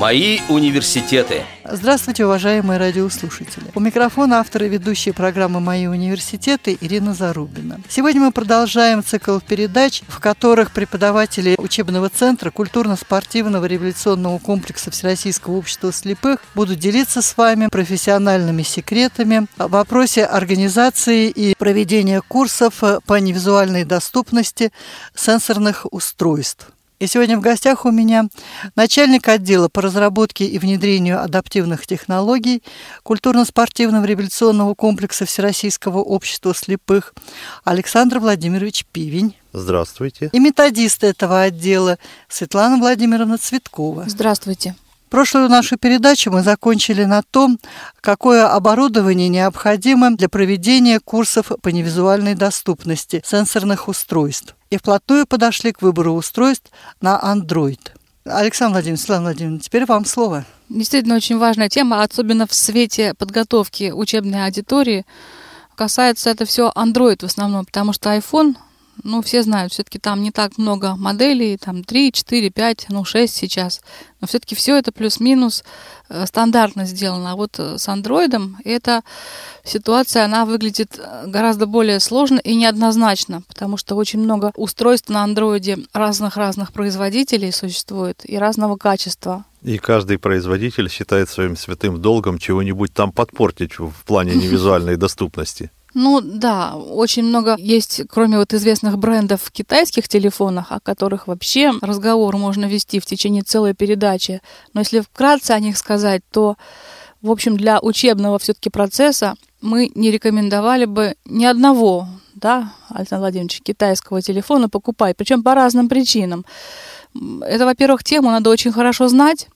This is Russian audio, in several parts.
Мои университеты. Здравствуйте, уважаемые радиослушатели. У микрофона автор и ведущая программы «Мои университеты» Ирина Зарубина. Сегодня мы продолжаем цикл передач, в которых преподаватели учебного центра культурно-спортивного революционного комплекса Всероссийского общества слепых будут делиться с вами профессиональными секретами в вопросе организации и проведения курсов по невизуальной доступности сенсорных устройств. И сегодня в гостях у меня начальник отдела по разработке и внедрению адаптивных технологий культурно-спортивного революционного комплекса Всероссийского общества слепых Александр Владимирович Пивень. Здравствуйте. И методист этого отдела Светлана Владимировна Цветкова. Здравствуйте. Прошлую нашу передачу мы закончили на том, какое оборудование необходимо для проведения курсов по невизуальной доступности сенсорных устройств. И вплотную подошли к выбору устройств на Android. Александр Владимирович, Светлана Владимировна, теперь вам слово. Действительно очень важная тема, особенно в свете подготовки учебной аудитории. Касается это все Android в основном, потому что iPhone ну, все знают, все-таки там не так много моделей, там 3, 4, 5, ну, 6 сейчас. Но все-таки все это плюс-минус э, стандартно сделано. А вот э, с андроидом эта ситуация, она выглядит э, гораздо более сложно и неоднозначно, потому что очень много устройств на андроиде разных-разных производителей существует и разного качества. И каждый производитель считает своим святым долгом чего-нибудь там подпортить в плане невизуальной доступности. Ну да, очень много есть, кроме вот известных брендов в китайских телефонах, о которых вообще разговор можно вести в течение целой передачи. Но если вкратце о них сказать, то, в общем, для учебного все-таки процесса мы не рекомендовали бы ни одного, да, Александр Владимирович, китайского телефона покупать, причем по разным причинам. Это, во-первых, тему надо очень хорошо знать,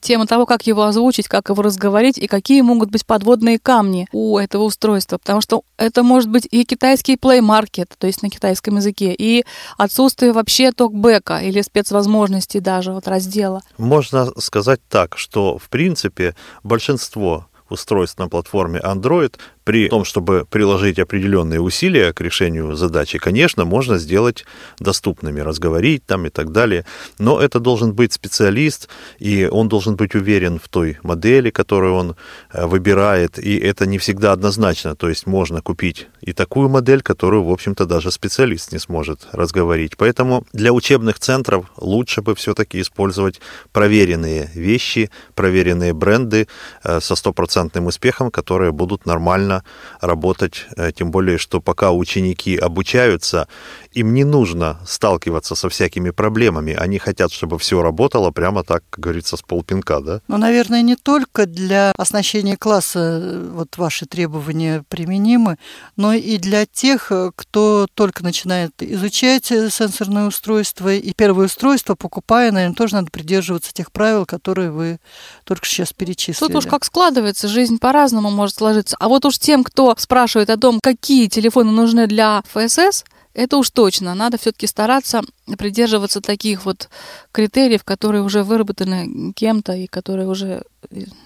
тема того, как его озвучить, как его разговорить и какие могут быть подводные камни у этого устройства. Потому что это может быть и китайский Play Market, то есть на китайском языке, и отсутствие вообще токбека или спецвозможностей даже вот раздела. Можно сказать так, что в принципе большинство устройств на платформе Android при том, чтобы приложить определенные усилия к решению задачи, конечно, можно сделать доступными, разговорить там и так далее, но это должен быть специалист, и он должен быть уверен в той модели, которую он э, выбирает, и это не всегда однозначно, то есть можно купить и такую модель, которую, в общем-то, даже специалист не сможет разговорить. Поэтому для учебных центров лучше бы все-таки использовать проверенные вещи, проверенные бренды э, со стопроцентным успехом, которые будут нормально работать, э, тем более, что пока ученики обучаются, им не нужно сталкиваться со всякими проблемами. Они хотят, чтобы все работало прямо так, как говорится, с полпинка, да? Ну, наверное, не только для оснащения класса э, вот ваши требования применимы, но и для тех, э, кто только начинает изучать сенсорное устройство и первое устройство, покупая, наверное, тоже надо придерживаться тех правил, которые вы только сейчас перечислили. Тут уж как складывается, жизнь по-разному может сложиться. А вот уж тем, кто спрашивает о том, какие телефоны нужны для ФСС, это уж точно. Надо все-таки стараться придерживаться таких вот критериев, которые уже выработаны кем-то и которые уже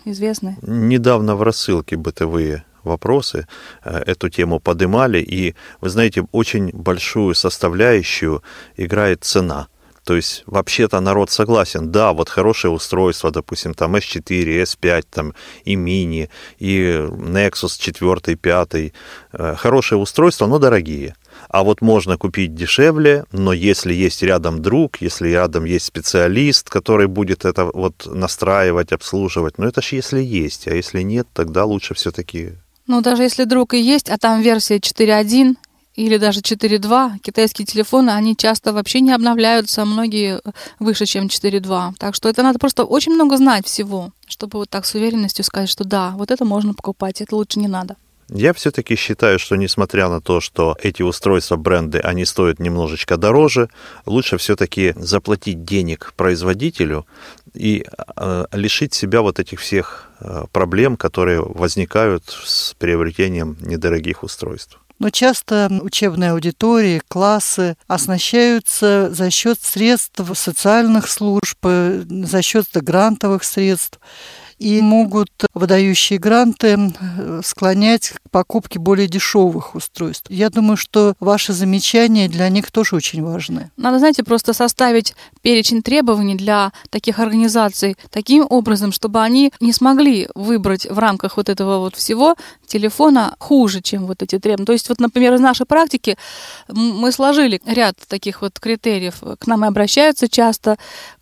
известны. Недавно в рассылке бытовые вопросы э, эту тему подымали, и, вы знаете, очень большую составляющую играет цена – то есть вообще-то народ согласен, да, вот хорошее устройство, допустим, там S4, S5, там и Mini, и Nexus 4, 5, э, хорошее устройство, но дорогие. А вот можно купить дешевле, но если есть рядом друг, если рядом есть специалист, который будет это вот настраивать, обслуживать, ну это ж если есть, а если нет, тогда лучше все-таки ну, даже если друг и есть, а там версия 4.1, или даже 4.2, китайские телефоны, они часто вообще не обновляются, многие выше, чем 4.2. Так что это надо просто очень много знать всего, чтобы вот так с уверенностью сказать, что да, вот это можно покупать, это лучше не надо. Я все-таки считаю, что несмотря на то, что эти устройства, бренды, они стоят немножечко дороже, лучше все-таки заплатить денег производителю и э, лишить себя вот этих всех э, проблем, которые возникают с приобретением недорогих устройств. Но часто учебные аудитории, классы оснащаются за счет средств социальных служб, э, за счет грантовых средств. И могут выдающие гранты склонять к покупке более дешевых устройств. Я думаю, что ваши замечания для них тоже очень важны. Надо, знаете, просто составить перечень требований для таких организаций таким образом, чтобы они не смогли выбрать в рамках вот этого вот всего телефона хуже, чем вот эти требования. То есть вот, например, из нашей практики мы сложили ряд таких вот критериев. К нам и обращаются часто,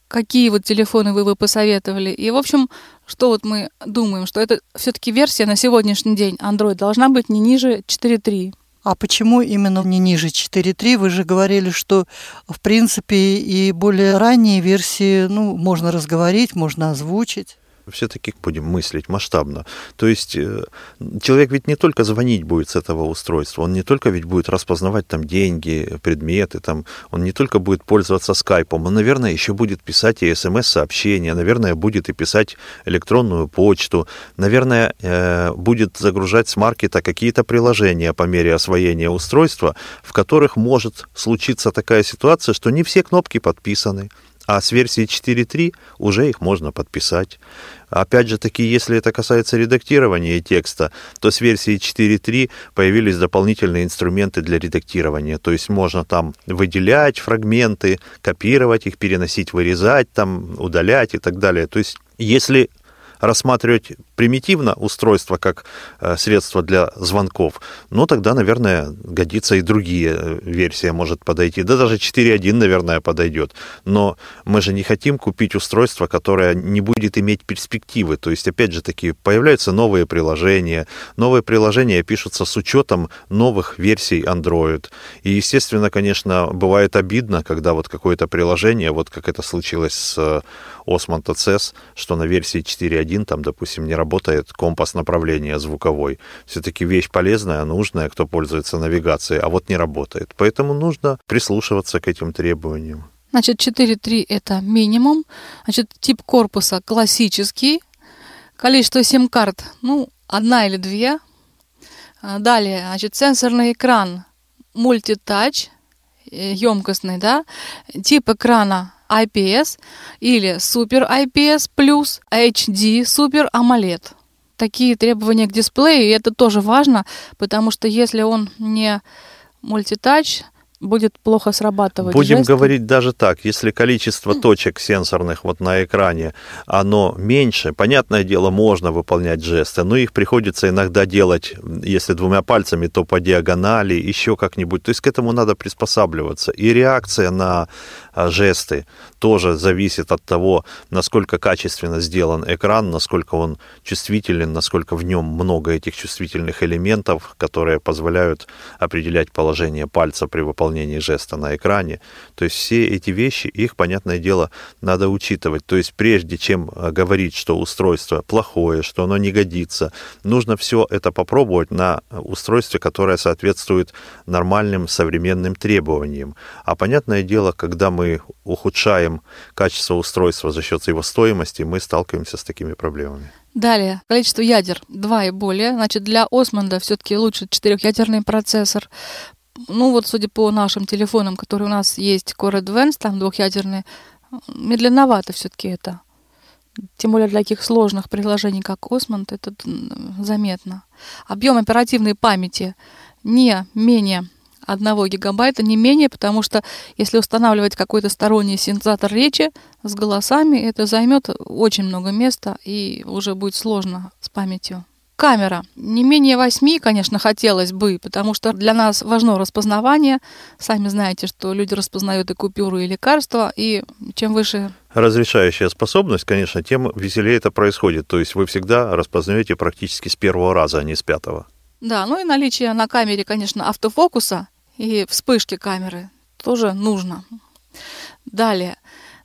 какие вот телефоны вы бы посоветовали. И, в общем, что вот мы думаем, что это все-таки версия на сегодняшний день Android должна быть не ниже 4.3. А почему именно не ниже 4.3? Вы же говорили, что, в принципе, и более ранние версии, ну, можно разговорить, можно озвучить все-таки будем мыслить масштабно. То есть э, человек ведь не только звонить будет с этого устройства, он не только ведь будет распознавать там деньги, предметы, там, он не только будет пользоваться скайпом, он, наверное, еще будет писать и смс-сообщения, наверное, будет и писать электронную почту, наверное, э, будет загружать с маркета какие-то приложения по мере освоения устройства, в которых может случиться такая ситуация, что не все кнопки подписаны, а с версии 4.3 уже их можно подписать. Опять же таки, если это касается редактирования текста, то с версии 4.3 появились дополнительные инструменты для редактирования. То есть можно там выделять фрагменты, копировать их, переносить, вырезать, там, удалять и так далее. То есть если рассматривать примитивно устройство как э, средство для звонков, ну, тогда, наверное, годится и другие э, версии может подойти. Да даже 4.1, наверное, подойдет. Но мы же не хотим купить устройство, которое не будет иметь перспективы. То есть, опять же таки, появляются новые приложения. Новые приложения пишутся с учетом новых версий Android. И, естественно, конечно, бывает обидно, когда вот какое-то приложение, вот как это случилось с Osmond TCS, что на версии 4.1 там, допустим, не работает компас направления звуковой. Все-таки вещь полезная, нужная, кто пользуется навигацией, а вот не работает. Поэтому нужно прислушиваться к этим требованиям. Значит, 4.3 это минимум. Значит, тип корпуса классический. Количество сим-карт, ну, одна или две. А, далее, значит, сенсорный экран мультитач, емкостный, э, да. Тип экрана IPS или Super IPS плюс HD Super AMOLED. Такие требования к дисплею, и это тоже важно, потому что если он не мультитач, будет плохо срабатывать. Будем жесты. говорить даже так, если количество точек сенсорных вот на экране, оно меньше, понятное дело, можно выполнять жесты, но их приходится иногда делать, если двумя пальцами, то по диагонали, еще как-нибудь. То есть к этому надо приспосабливаться. И реакция на жесты тоже зависит от того, насколько качественно сделан экран, насколько он чувствителен, насколько в нем много этих чувствительных элементов, которые позволяют определять положение пальца при выполнении жеста на экране. То есть все эти вещи, их, понятное дело, надо учитывать. То есть прежде чем э, говорить, что устройство плохое, что оно не годится, нужно все это попробовать на устройстве, которое соответствует нормальным современным требованиям. А понятное дело, когда мы ухудшаем качество устройства за счет его стоимости, мы сталкиваемся с такими проблемами. Далее, количество ядер 2 и более. Значит, для Осмонда все-таки лучше четырехъядерный процессор ну вот судя по нашим телефонам, которые у нас есть, Core Advanced, там двухъядерные, медленновато все-таки это. Тем более для таких сложных приложений, как Osmond, это заметно. Объем оперативной памяти не менее 1 гигабайта, не менее, потому что если устанавливать какой-то сторонний синтезатор речи с голосами, это займет очень много места и уже будет сложно с памятью. Камера. Не менее восьми, конечно, хотелось бы, потому что для нас важно распознавание. Сами знаете, что люди распознают и купюры, и лекарства, и чем выше разрешающая способность, конечно, тем веселее это происходит. То есть вы всегда распознаете практически с первого раза, а не с пятого. Да, ну и наличие на камере, конечно, автофокуса и вспышки камеры тоже нужно. Далее,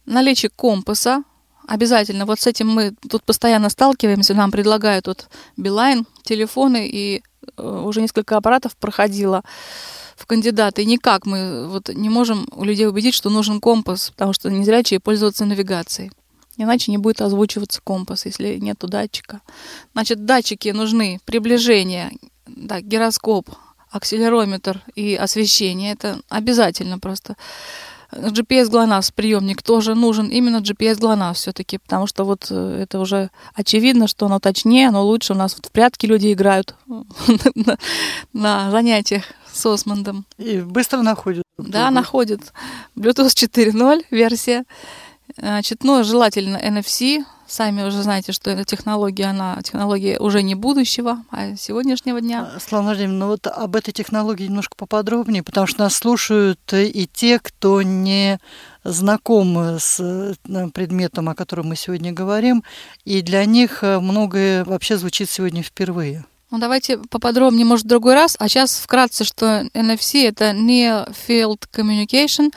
наличие компаса, Обязательно. Вот с этим мы тут постоянно сталкиваемся. Нам предлагают вот Билайн, телефоны, и э, уже несколько аппаратов проходило в кандидаты. И никак мы вот не можем у людей убедить, что нужен компас, потому что незрячие пользуются навигацией. Иначе не будет озвучиваться компас, если нет датчика. Значит, датчики нужны. Приближение, да, гироскоп, акселерометр и освещение. Это обязательно просто. GPS GLONASS приемник тоже нужен, именно GPS GLONASS все-таки, потому что вот э, это уже очевидно, что оно точнее, оно лучше. У нас в прятки люди играют на занятиях с Осмондом. И быстро находят? Да, находят. Bluetooth 4.0 версия. Значит, ну, желательно NFC. Сами уже знаете, что эта технология, она технология уже не будущего, а сегодняшнего дня. А, Слава Владимировна, ну вот об этой технологии немножко поподробнее, потому что нас слушают и те, кто не знаком с э, предметом, о котором мы сегодня говорим, и для них э, многое вообще звучит сегодня впервые. Ну, давайте поподробнее, может, в другой раз. А сейчас вкратце, что NFC — это Near Field Communication.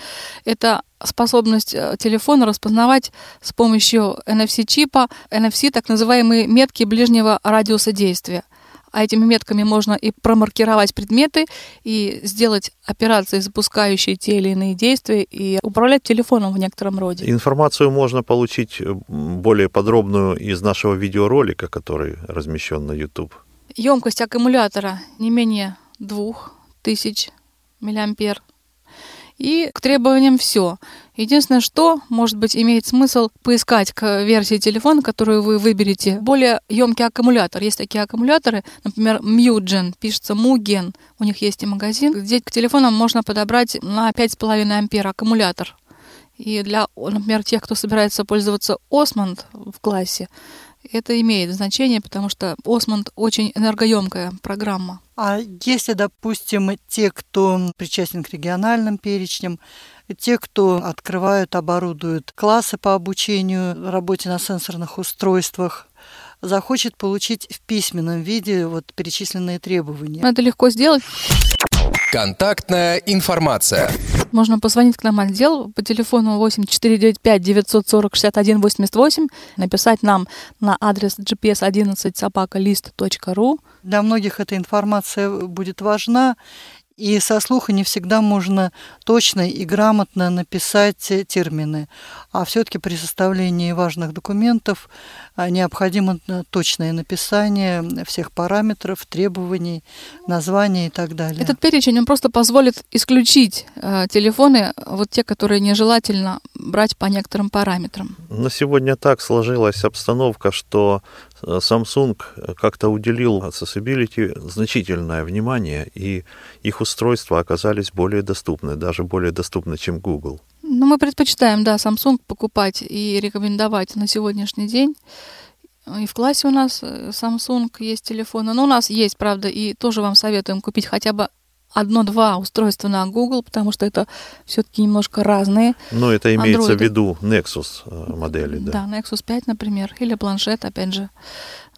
Это способность э, телефона распознавать с помощью NFC-чипа, NFC, так называемые метки ближнего радиуса действия. А этими метками можно и промаркировать предметы, и сделать операции, запускающие те или иные действия, и управлять телефоном в некотором роде. Информацию можно получить более подробную из нашего видеоролика, который размещен на YouTube. Емкость аккумулятора не менее 2000 миллиампер. И к требованиям все. Единственное, что, может быть, имеет смысл поискать к версии телефона, которую вы выберете, более емкий аккумулятор. Есть такие аккумуляторы, например, Mugen, пишется Mugen. У них есть и магазин, где к телефонам можно подобрать на 5,5 ампер аккумулятор. И для, например, тех, кто собирается пользоваться Osmond в классе, это имеет значение, потому что Осмонд очень энергоемкая программа. А если, допустим, те, кто причастен к региональным перечням, те, кто открывают, оборудуют классы по обучению работе на сенсорных устройствах, захочет получить в письменном виде вот перечисленные требования. Это легко сделать. Контактная информация. Можно позвонить к нам отдел по телефону 8495 940 61 88, написать нам на адрес gps11 собакалист.ру. Для многих эта информация будет важна, и со слуха не всегда можно точно и грамотно написать термины. А все-таки при составлении важных документов необходимо точное написание всех параметров, требований, названий и так далее. Этот перечень он просто позволит исключить э, телефоны, вот те, которые нежелательно брать по некоторым параметрам. На сегодня так сложилась обстановка, что э, Samsung как-то уделил accessibility значительное внимание, и их устройства оказались более доступны, даже более доступны, чем Google. Ну, мы предпочитаем, да, Samsung покупать и рекомендовать на сегодняшний день. И в классе у нас э, Samsung есть телефоны. Но у нас есть, правда, и тоже вам советуем купить хотя бы одно-два устройства на Google, потому что это все-таки немножко разные. Но это имеется Android. в виду Nexus э, модели, да? Да, Nexus 5, например, или планшет, опять же.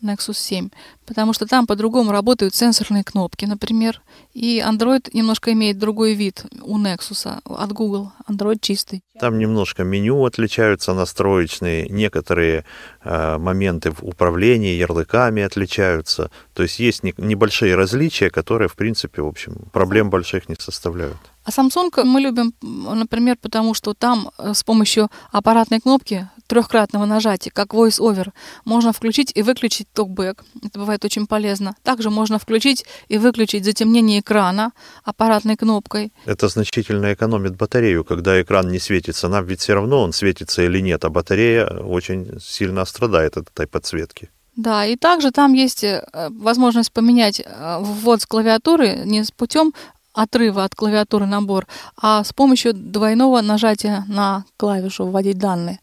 Nexus 7, потому что там по-другому работают сенсорные кнопки, например, и Android немножко имеет другой вид у Nexus от Google, Android чистый. Там немножко меню отличаются настроечные, некоторые э, моменты в управлении ярлыками отличаются, то есть есть не, небольшие различия, которые, в принципе, в общем, проблем больших не составляют. А Samsung мы любим, например, потому что там э, с помощью аппаратной кнопки трехкратного нажатия, как voice-over, можно включить и выключить токбэк. Это бывает очень полезно. Также можно включить и выключить затемнение экрана аппаратной кнопкой. Это значительно экономит батарею, когда экран не светится. Нам ведь все равно, он светится или нет, а батарея очень сильно страдает от этой подсветки. Да, и также там есть э, возможность поменять э, ввод с клавиатуры не с путем отрыва от клавиатуры набор, а с помощью двойного нажатия на клавишу вводить данные.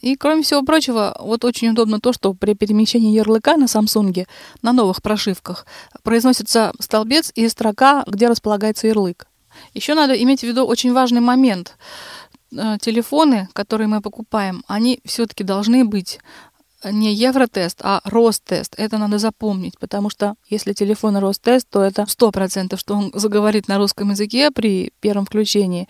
И, кроме всего прочего, вот очень удобно то, что при перемещении ярлыка на Samsung на новых прошивках произносится столбец и строка, где располагается ярлык. Еще надо иметь в виду очень важный момент. Э, телефоны, которые мы покупаем, они все-таки должны быть не евротест, а Ростест. Это надо запомнить, потому что если телефон Ростест, то это сто процентов, что он заговорит на русском языке при первом включении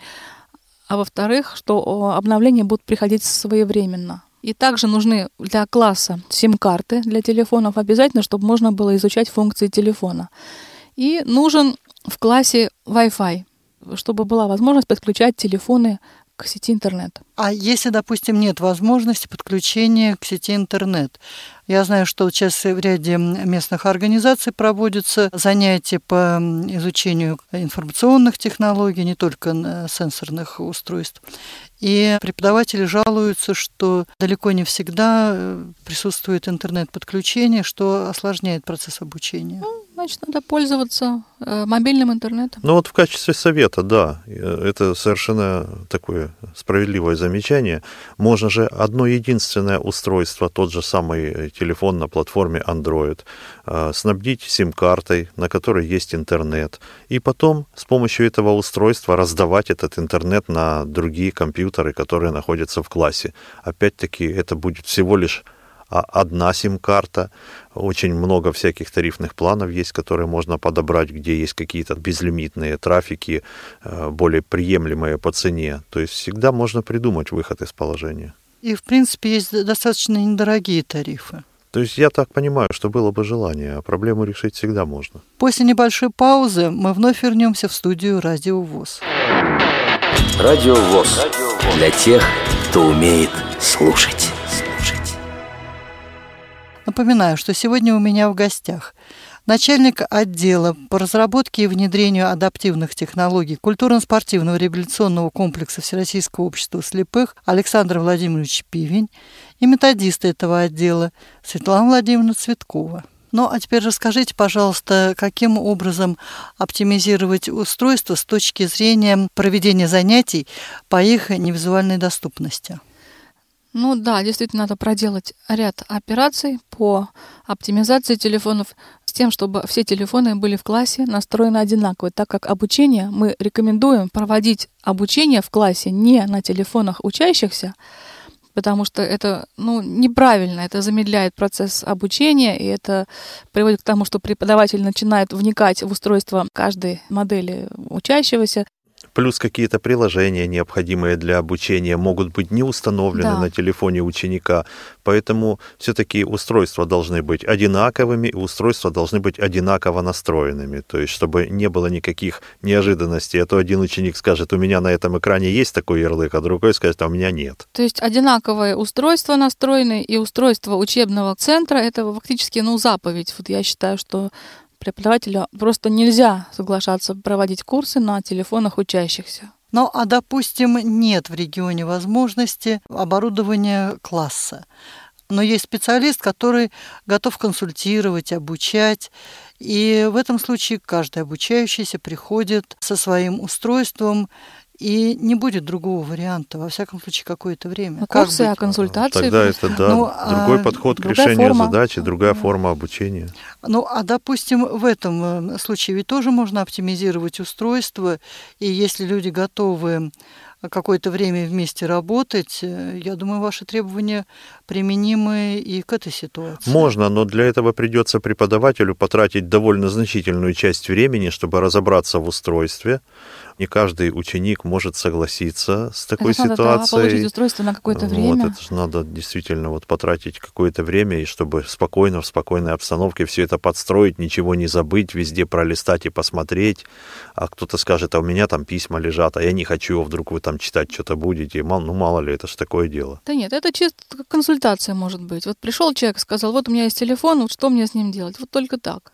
а во-вторых, что обновления будут приходить своевременно. И также нужны для класса сим-карты для телефонов обязательно, чтобы можно было изучать функции телефона. И нужен в классе Wi-Fi, чтобы была возможность подключать телефоны к сети интернет. А если, допустим, нет возможности подключения к сети интернет? Я знаю, что сейчас в ряде местных организаций проводятся занятия по изучению информационных технологий, не только сенсорных устройств. И преподаватели жалуются, что далеко не всегда э, присутствует интернет-подключение, что осложняет процесс обучения. Ну, значит, надо пользоваться э, мобильным интернетом. Ну вот в качестве совета, да, э, это совершенно такое справедливое замечание. Можно же одно единственное устройство, тот же самый телефон на платформе Android, снабдить сим-картой, на которой есть интернет, и потом с помощью этого устройства раздавать этот интернет на другие компьютеры которые находятся в классе. Опять-таки, это будет всего лишь одна сим-карта. Очень много всяких тарифных планов есть, которые можно подобрать, где есть какие-то безлимитные трафики, э, более приемлемые по цене. То есть всегда можно придумать выход из положения. И, в принципе, есть достаточно недорогие тарифы. То есть я так понимаю, что было бы желание, а проблему решить всегда можно. После небольшой паузы мы вновь вернемся в студию «Радио ВОЗ». Радио ВОЗ. Для тех, кто умеет слушать. Напоминаю, что сегодня у меня в гостях начальник отдела по разработке и внедрению адаптивных технологий культурно-спортивного революционного комплекса Всероссийского общества слепых Александр Владимирович Пивень и методист этого отдела Светлана Владимировна Цветкова. Ну, а теперь расскажите, пожалуйста, каким образом оптимизировать устройство с точки зрения проведения занятий по их невизуальной доступности? Ну да, действительно надо проделать ряд операций по оптимизации телефонов с тем, чтобы все телефоны были в классе настроены одинаково, так как обучение мы рекомендуем проводить обучение в классе не на телефонах учащихся, потому что это ну, неправильно, это замедляет процесс обучения, и это приводит к тому, что преподаватель начинает вникать в устройство каждой модели учащегося, Плюс какие-то приложения, необходимые для обучения, могут быть не установлены Да. на телефоне ученика. Поэтому все-таки устройства должны быть одинаковыми, и устройства должны быть одинаково настроенными. То есть, чтобы не было никаких неожиданностей. А то один ученик скажет, у меня на этом экране есть такой ярлык, а другой скажет, а у меня нет. То есть одинаковые устройства настроены, и устройство учебного центра — это фактически, ну, заповедь. Вот я считаю, что преподавателю просто нельзя соглашаться проводить курсы на телефонах учащихся. Ну, а, допустим, нет в регионе возможности оборудования класса. Но есть специалист, который готов консультировать, обучать. И в этом случае каждый обучающийся приходит со своим устройством, и не будет другого варианта, во всяком случае, какое-то время. На Как курсы, а консультации Тогда это, да, Ну, другой а подход к решению форма. задачи, другая форма обучения. Ну, а допустим, в этом э, случае ведь тоже можно оптимизировать устройство, и если люди готовы какое-то время вместе работать, э, я думаю, ваши требования применимы и к этой ситуации. Можно, но для этого придется преподавателю потратить довольно значительную часть времени, чтобы разобраться в устройстве. Не каждый ученик может согласиться с такой Это надо, да, получить ситуацией. устройство на какое-то Вот, время. это же надо действительно вот потратить какое-то время, и чтобы спокойно, в спокойной обстановке все это подстроить, ничего не забыть, везде пролистать и посмотреть. А кто-то скажет, а у меня там письма лежат, а я не хочу, а вдруг вы там читать что-то будете. Ну, мало ли, это же такое дело. Да нет, это чисто консультация может быть. Вот пришел человек, сказал, вот у меня есть телефон, вот что мне с ним делать? Вот только так.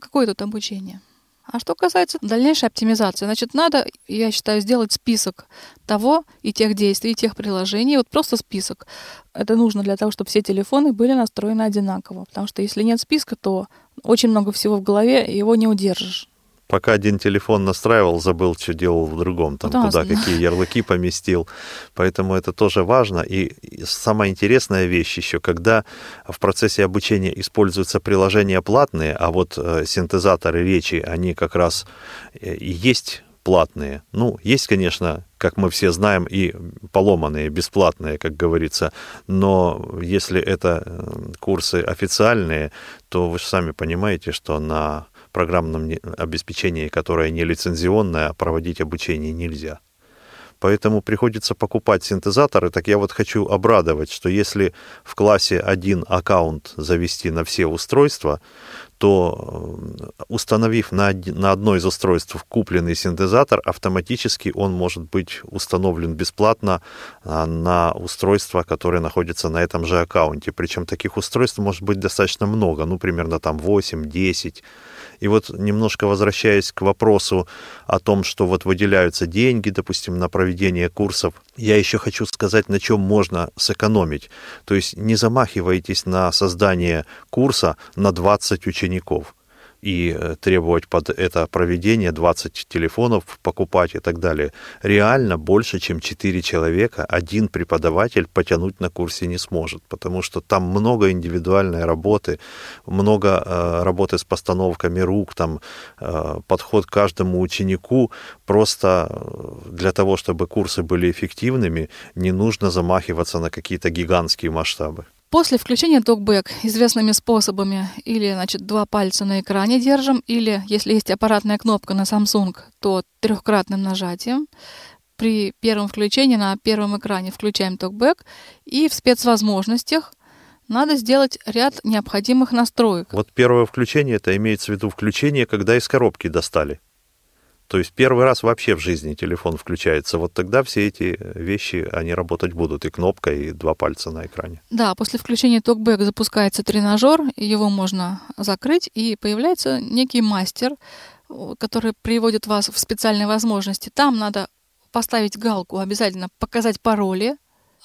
Какое тут обучение? А что касается дальнейшей оптимизации, значит, надо, я считаю, сделать список того и тех действий, и тех приложений, вот просто список. Это нужно для того, чтобы все телефоны были настроены одинаково, потому что если нет списка, то очень много всего в голове, его не удержишь. Пока один телефон настраивал, забыл, что делал в другом, там, Да, куда да. какие ярлыки поместил. Поэтому это тоже важно. И и самая интересная вещь еще, когда в процессе обучения используются приложения платные, а вот э, синтезаторы речи, они как раз э, и есть платные. Ну, есть, конечно, как мы все знаем, и поломанные, бесплатные, как говорится. Но если это э, курсы официальные, то вы же сами понимаете, что на программном обеспечении, которое не лицензионное, проводить обучение нельзя. поэтому приходится покупать синтезаторы. Так я вот хочу обрадовать, что если в классе один аккаунт завести на все устройства, то э, установив на, на одно из устройств купленный синтезатор, автоматически он может быть установлен бесплатно а, на устройство, которое находится на этом же аккаунте. Причем таких устройств может быть достаточно много, ну, примерно там 8-10. И вот немножко возвращаясь к вопросу о том, что вот выделяются деньги, допустим, на проведение курсов, я еще хочу сказать, на чем можно сэкономить. То есть не замахивайтесь на создание курса на 20 учеников и э, требовать под это проведение 20 телефонов покупать и так далее. Реально больше, чем 4 человека один преподаватель потянуть на курсе не сможет, потому что там много индивидуальной работы, много э, работы с постановками рук, там э, подход к каждому ученику. Просто э, для того, чтобы курсы были эффективными, не нужно замахиваться на какие-то гигантские масштабы. После включения токбэк известными способами или, значит, два пальца на экране держим, или, если есть аппаратная кнопка на Samsung, то трехкратным нажатием. При первом включении на первом экране включаем токбэк, и в спецвозможностях надо сделать ряд необходимых настроек. Вот первое включение, это имеется в виду включение, когда из коробки достали. То есть первый раз вообще в жизни телефон включается. Вот тогда все эти вещи, они работать будут. И кнопка, и два пальца на экране. Да, после включения TalkBack запускается тренажер, его можно закрыть, и появляется некий мастер, который приводит вас в специальные возможности. Там надо поставить галку, обязательно показать пароли,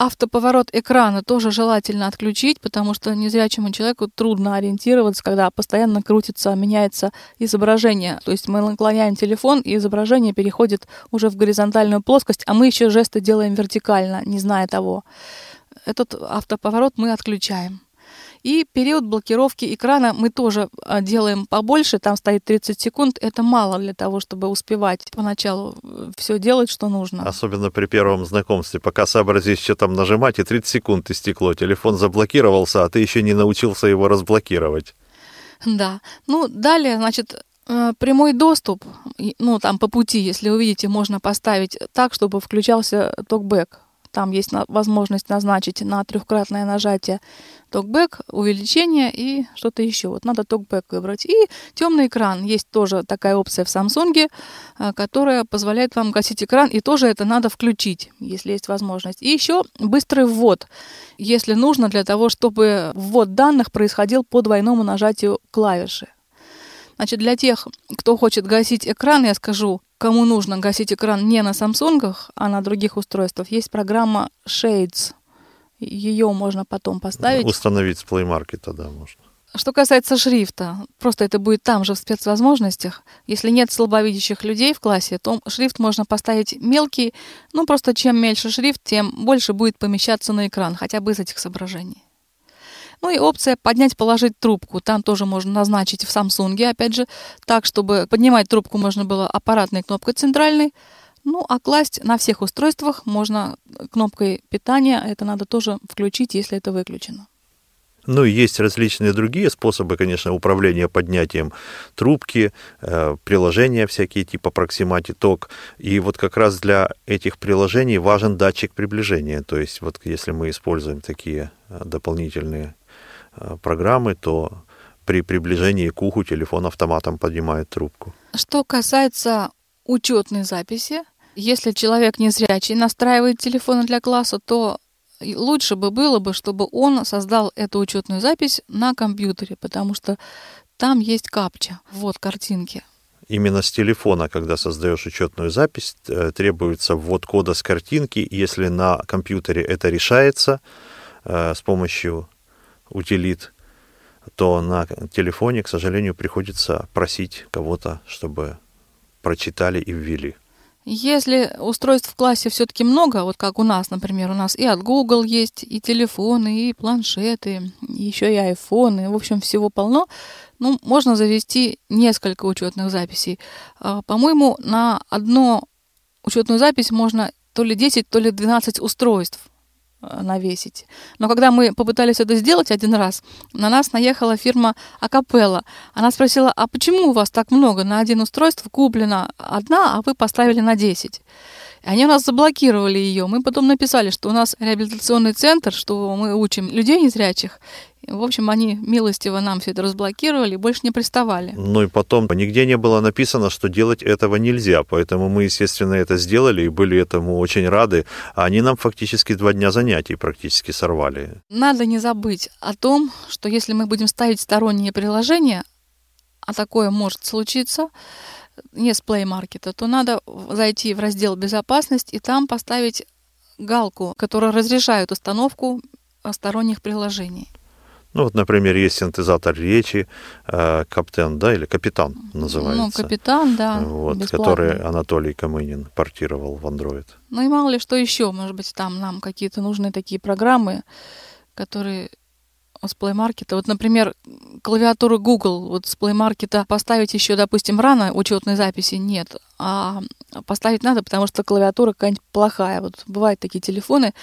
Автоповорот экрана тоже желательно отключить, потому что незрячему человеку трудно ориентироваться, когда постоянно крутится, меняется изображение. То есть мы наклоняем телефон, и изображение переходит уже в горизонтальную плоскость, а мы еще жесты делаем вертикально, не зная того. Этот автоповорот мы отключаем. И период блокировки экрана мы тоже а, делаем побольше, там стоит 30 секунд. Это мало для того, чтобы успевать поначалу э, все делать, что нужно. Особенно при первом знакомстве, пока сообразишь, что там нажимать, и 30 секунд истекло. Телефон заблокировался, а ты еще не научился его разблокировать. Да. Ну, далее, значит, э, прямой доступ, ну, там по пути, если вы видите, можно поставить так, чтобы включался токбэк там есть возможность назначить на трехкратное нажатие токбэк, увеличение и что-то еще. Вот надо токбэк выбрать. И темный экран. Есть тоже такая опция в Samsung, э, которая позволяет вам гасить экран. И тоже это надо включить, если есть возможность. И еще быстрый ввод, если нужно, для того, чтобы ввод данных происходил по двойному нажатию клавиши. Значит, для тех, кто хочет гасить экран, я скажу, кому нужно гасить экран не на Samsung, а на других устройствах, есть программа Shades. Ее можно потом поставить. Установить с Play Market, да, можно. Что касается шрифта, просто это будет там же в спецвозможностях. Если нет слабовидящих людей в классе, то шрифт можно поставить мелкий. Ну, просто чем мельче шрифт, тем больше будет помещаться на экран, хотя бы из этих соображений. Ну и опция поднять, положить трубку. Там тоже можно назначить в Samsung, опять же, так, чтобы поднимать трубку можно было аппаратной кнопкой центральной. Ну, а класть на всех устройствах можно кнопкой питания. Это надо тоже включить, если это выключено. Ну и есть различные другие способы, конечно, управления поднятием трубки, э, приложения всякие типа Proximati Talk. И вот как раз для этих приложений важен датчик приближения. То есть вот если мы используем такие э, дополнительные программы, то при приближении к уху телефон автоматом поднимает трубку. Что касается учетной записи, если человек незрячий настраивает телефон для класса, то лучше бы было бы, чтобы он создал эту учетную запись на компьютере, потому что там есть капча, вот картинки. Именно с телефона, когда создаешь учетную запись, э, требуется ввод кода с картинки. Если на компьютере это решается э, с помощью утилит, то на телефоне, к сожалению, приходится просить кого-то, чтобы прочитали и ввели. Если устройств в классе все-таки много, вот как у нас, например, у нас и от Google есть, и телефоны, и планшеты, и еще и айфоны, в общем, всего полно, ну, можно завести несколько учетных записей. А, по-моему, на одну учетную запись можно то ли 10, то ли 12 устройств навесить. Но когда мы попытались это сделать один раз, на нас наехала фирма Акапелла. Она спросила, а почему у вас так много? На один устройство куплено одна, а вы поставили на 10. Они у нас заблокировали ее. Мы потом написали, что у нас реабилитационный центр, что мы учим людей незрячих. В общем, они милостиво нам все это разблокировали и больше не приставали. Ну и потом, нигде не было написано, что делать этого нельзя, поэтому мы, естественно, это сделали и были этому очень рады. А они нам фактически два дня занятий практически сорвали. Надо не забыть о том, что если мы будем ставить сторонние приложения, а такое может случиться, не с Play Market, то надо зайти в раздел «Безопасность» и там поставить галку, которая разрешает установку сторонних приложений. Ну вот, например, есть синтезатор речи, э, Каптен, да, или Капитан называется. Ну, Капитан, да, вот, который Анатолий Камынин портировал в Android. Ну и мало ли что еще, может быть, там нам какие-то нужны такие программы, которые с Play Market. Вот, например, клавиатуру Google вот с Play Market поставить еще, допустим, рано учетной записи нет, а поставить надо, потому что клавиатура какая-нибудь плохая. Вот бывают такие телефоны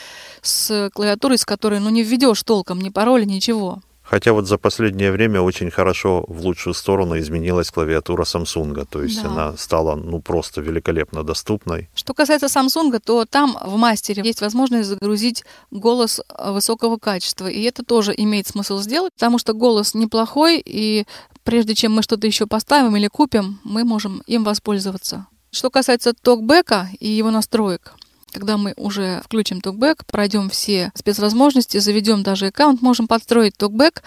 с клавиатурой, с которой ну, не введешь толком ни пароля, ничего. Хотя вот за последнее время очень хорошо в лучшую сторону изменилась клавиатура Samsung, то есть да. она стала ну просто великолепно доступной. Что касается Samsung, то там в мастере есть возможность загрузить голос высокого качества, и это тоже имеет смысл сделать, потому что голос неплохой, и прежде чем мы что-то еще поставим или купим, мы можем им воспользоваться. Что касается токбека и его настроек, когда мы уже включим токбэк, пройдем все спецвозможности, заведем даже аккаунт, можем подстроить токбэк.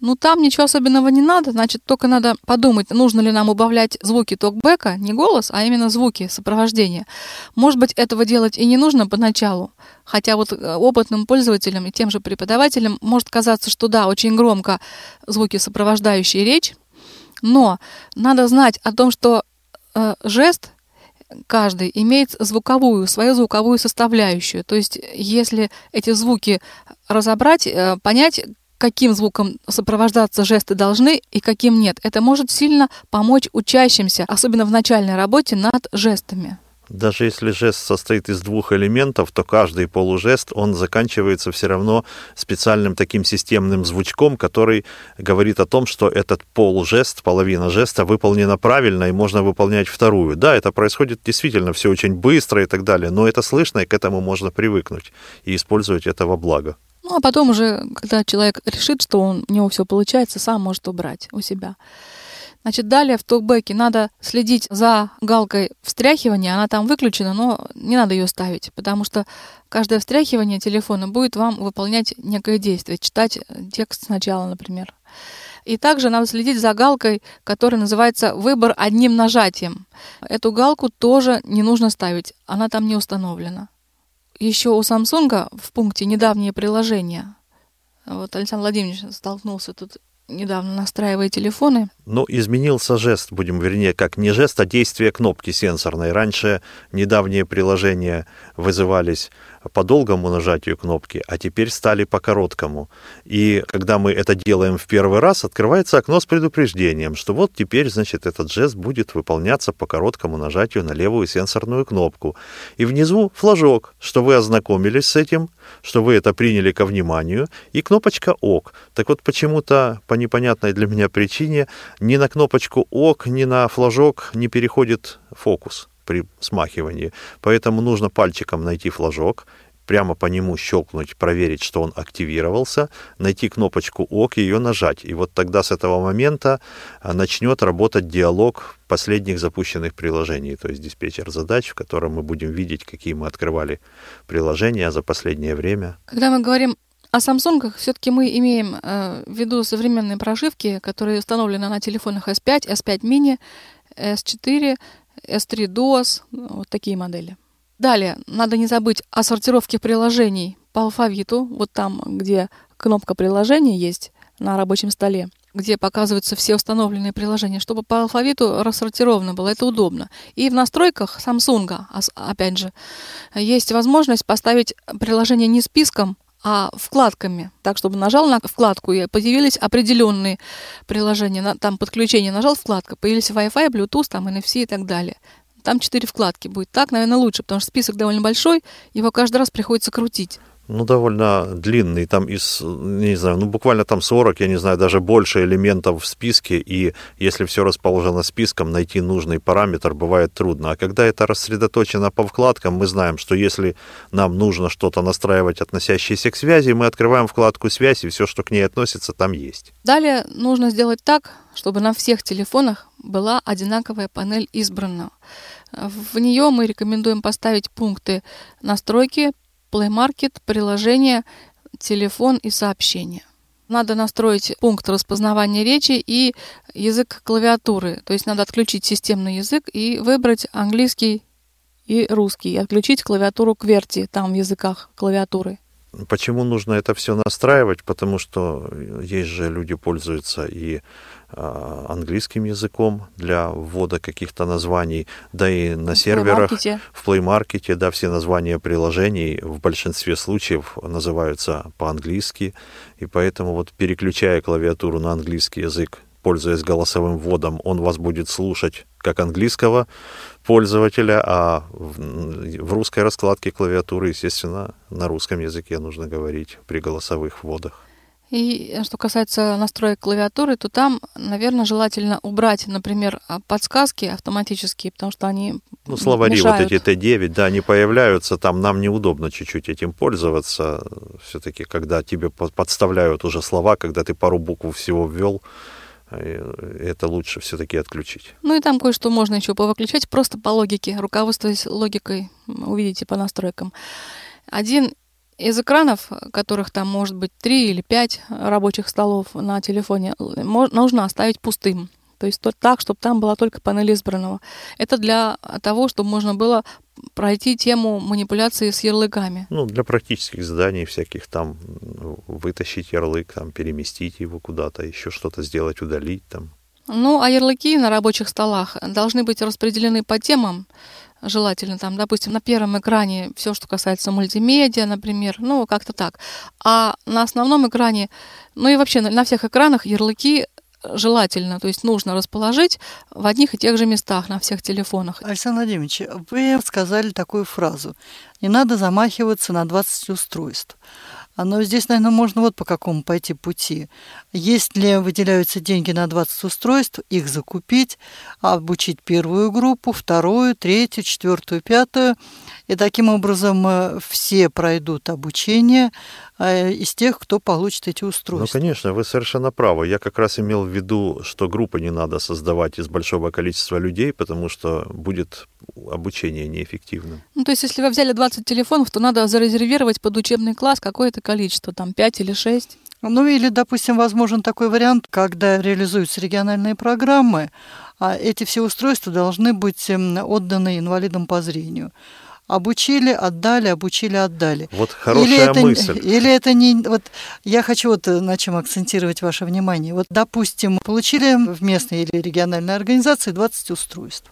Ну, там ничего особенного не надо, значит, только надо подумать, нужно ли нам убавлять звуки токбэка, не голос, а именно звуки сопровождения. Может быть, этого делать и не нужно поначалу, хотя вот э, опытным пользователям и тем же преподавателям может казаться, что да, очень громко звуки сопровождающие речь, но надо знать о том, что э, жест каждый имеет звуковую, свою звуковую составляющую. То есть, если эти звуки разобрать, э, понять, каким звуком сопровождаться жесты должны и каким нет, это может сильно помочь учащимся, особенно в начальной работе над жестами. Даже если жест состоит из двух элементов, то каждый полужест, он заканчивается все равно специальным таким системным звучком, который говорит о том, что этот полужест, половина жеста выполнена правильно, и можно выполнять вторую. Да, это происходит действительно все очень быстро и так далее, но это слышно, и к этому можно привыкнуть и использовать это во благо. Ну, а потом уже, когда человек решит, что он, у него все получается, сам может убрать у себя. Значит, далее в токбеке надо следить за галкой встряхивания. Она там выключена, но не надо ее ставить, потому что каждое встряхивание телефона будет вам выполнять некое действие, читать текст сначала, например. И также надо следить за галкой, которая называется «Выбор одним нажатием». Эту галку тоже не нужно ставить, она там не установлена. Еще у Samsung в пункте «Недавние приложения» вот Александр Владимирович столкнулся тут недавно настраивая телефоны. Ну, изменился жест, будем, вернее, как не жест, а действие кнопки сенсорной. Раньше недавние приложения вызывались по долгому нажатию кнопки, а теперь стали по короткому. И когда мы это делаем в первый раз, открывается окно с предупреждением, что вот теперь, значит, этот жест будет выполняться по короткому нажатию на левую сенсорную кнопку. И внизу флажок, что вы ознакомились с этим, что вы это приняли ко вниманию, и кнопочка «Ок». Так вот, почему-то по непонятной для меня причине ни на кнопочку «Ок», ни на флажок не переходит фокус при смахивании. Поэтому нужно пальчиком найти флажок, прямо по нему щелкнуть, проверить, что он активировался, найти кнопочку ОК и ее нажать. И вот тогда с этого момента а, начнет работать диалог последних запущенных приложений, то есть диспетчер задач, в котором мы будем видеть, какие мы открывали приложения за последнее время. Когда мы говорим о Samsung все-таки мы имеем э, в виду современные прошивки, которые установлены на телефонах S5, S5 mini, S4, S3 DOS, вот такие модели. Далее, надо не забыть о сортировке приложений по алфавиту, вот там, где кнопка приложения есть на рабочем столе, где показываются все установленные приложения, чтобы по алфавиту рассортировано было, это удобно. И в настройках Samsung, опять же, есть возможность поставить приложение не списком, а вкладками, так, чтобы нажал на вкладку, и появились определенные приложения, там подключение, нажал вкладка, появились Wi-Fi, Bluetooth, там NFC и так далее. Там четыре вкладки будет. Так, наверное, лучше, потому что список довольно большой, его каждый раз приходится крутить. Ну, довольно длинный, там из, не знаю, ну, буквально там 40, я не знаю, даже больше элементов в списке, и если все расположено списком, найти нужный параметр бывает трудно. А когда это рассредоточено по вкладкам, мы знаем, что если нам нужно что-то настраивать, относящееся к связи, мы открываем вкладку «Связь», и все, что к ней относится, там есть. Далее нужно сделать так, чтобы на всех телефонах была одинаковая панель избранного. В нее мы рекомендуем поставить пункты настройки, Play Market, приложение, телефон и сообщения. Надо настроить пункт распознавания речи и язык клавиатуры. То есть надо отключить системный язык и выбрать английский и русский. Отключить клавиатуру QWERTY там в языках клавиатуры. Почему нужно это все настраивать? Потому что есть же люди пользуются и а, английским языком для ввода каких-то названий, да и на в серверах, Play в Market, да, все названия приложений в большинстве случаев называются по-английски, и поэтому вот переключая клавиатуру на английский язык, пользуясь голосовым вводом, он вас будет слушать как английского пользователя, а в, в русской раскладке клавиатуры, естественно, на русском языке нужно говорить при голосовых вводах. И что касается настроек клавиатуры, то там, наверное, желательно убрать, например, а, подсказки автоматические, потому что они Ну, словари мешают. вот эти Т9, да, они появляются, там нам неудобно чуть-чуть этим пользоваться. Все-таки, когда тебе подставляют уже слова, когда ты пару букв всего ввел, это лучше все-таки отключить. Ну и там кое-что можно еще повыключать, просто по логике, руководствуясь логикой, увидите по настройкам. Один из экранов, которых там может быть три или пять рабочих столов на телефоне, нужно оставить пустым. То есть так, чтобы там была только панель избранного. Это для того, чтобы можно было пройти тему манипуляции с ярлыками. Ну, для практических заданий всяких там вытащить ярлык, там переместить его куда-то, еще что-то сделать, удалить там. Ну, а ярлыки на рабочих столах должны быть распределены по темам, желательно там, допустим, на первом экране все, что касается мультимедиа, например, ну, как-то так. А на основном экране, ну и вообще на, на всех экранах ярлыки желательно, то есть нужно расположить в одних и тех же местах на всех телефонах. Александр Владимирович, вы сказали такую фразу. Не надо замахиваться на 20 устройств. Но здесь, наверное, можно вот по какому пойти пути. Если выделяются деньги на 20 устройств, их закупить, обучить первую группу, вторую, третью, четвертую, пятую. И таким образом э, все пройдут обучение э, из тех, кто получит эти устройства. Ну, конечно, вы совершенно правы. Я как раз имел в виду, что группы не надо создавать из большого количества людей, потому что будет обучение неэффективным. Ну, то есть, если вы взяли 20 телефонов, то надо зарезервировать под учебный класс какое-то количество, там 5 или 6. Ну или, допустим, возможен такой вариант, когда реализуются региональные программы, а эти все устройства должны быть эм, отданы инвалидам по зрению обучили, отдали, обучили, отдали. Вот хорошая или это, мысль. Или это не... Вот я хочу вот э, на чем акцентировать ваше внимание. Вот, допустим, получили в местной или региональной организации 20 устройств.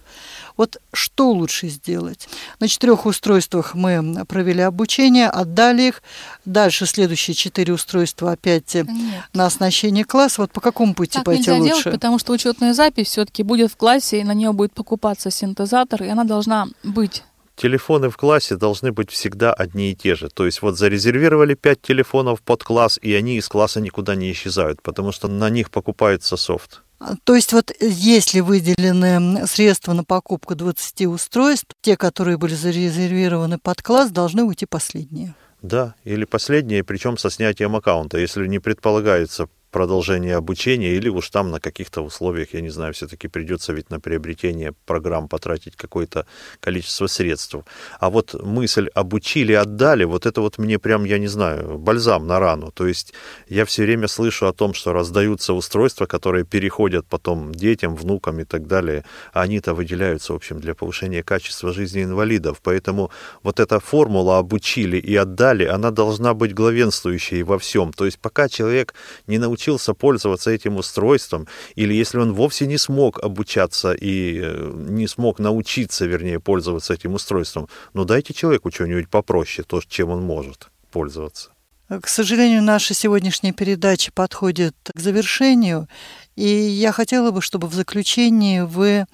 Вот что лучше сделать? На четырех устройствах мы провели обучение, отдали их. Дальше следующие четыре устройства опять э, Нет. на оснащение класса. Вот по какому пути так пойти нельзя лучше? делать, потому что учетная запись все-таки будет в классе, и на нее будет покупаться синтезатор, и она должна быть телефоны в классе должны быть всегда одни и те же. То есть вот зарезервировали 5 телефонов под класс, и они из класса никуда не исчезают, потому что на них покупается софт. А, то есть вот если выделены средства на покупку 20 устройств, те, которые были зарезервированы под класс, должны уйти последние. Да, или последние, причем со снятием аккаунта, если не предполагается продолжение обучения, или уж там на каких-то условиях, я не знаю, все-таки придется ведь на приобретение программ потратить какое-то количество средств. А вот мысль обучили, отдали, вот это вот мне прям, я не знаю, бальзам на рану. То есть я все время слышу о том, что раздаются устройства, которые переходят потом детям, внукам и так далее, а они-то выделяются, в общем, для повышения качества жизни инвалидов. Поэтому вот эта формула обучили и отдали, она должна быть главенствующей во всем. То есть пока человек не научился научился пользоваться этим устройством, или если он вовсе не смог обучаться и э, не смог научиться, вернее, пользоваться этим устройством, ну дайте человеку что-нибудь попроще, то, чем он может пользоваться. К сожалению, наша сегодняшняя передача подходит к завершению, и я хотела бы, чтобы в заключении вы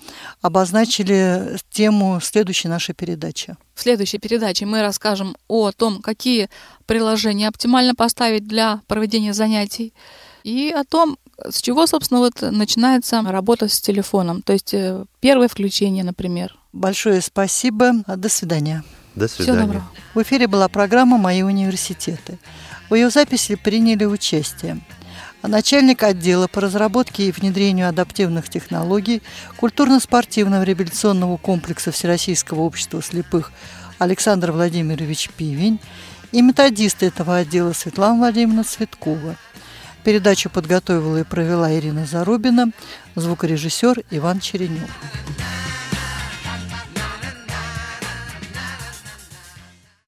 обозначили тему следующей нашей передачи. В следующей передаче мы расскажем о том, какие приложения оптимально поставить для проведения занятий, и о том, с чего, собственно, вот начинается работа с телефоном, то есть э, первое включение, например. Большое спасибо. До свидания. До свидания. Всего доброго. В эфире была программа «Мои университеты». В ее записи приняли участие начальник отдела по разработке и внедрению адаптивных технологий культурно-спортивного реабилитационного комплекса Всероссийского общества слепых Александр Владимирович Пивень и методист этого отдела Светлана Владимировна Цветкова. Передачу подготовила и провела Ирина Зарубина, звукорежиссер Иван Черенев.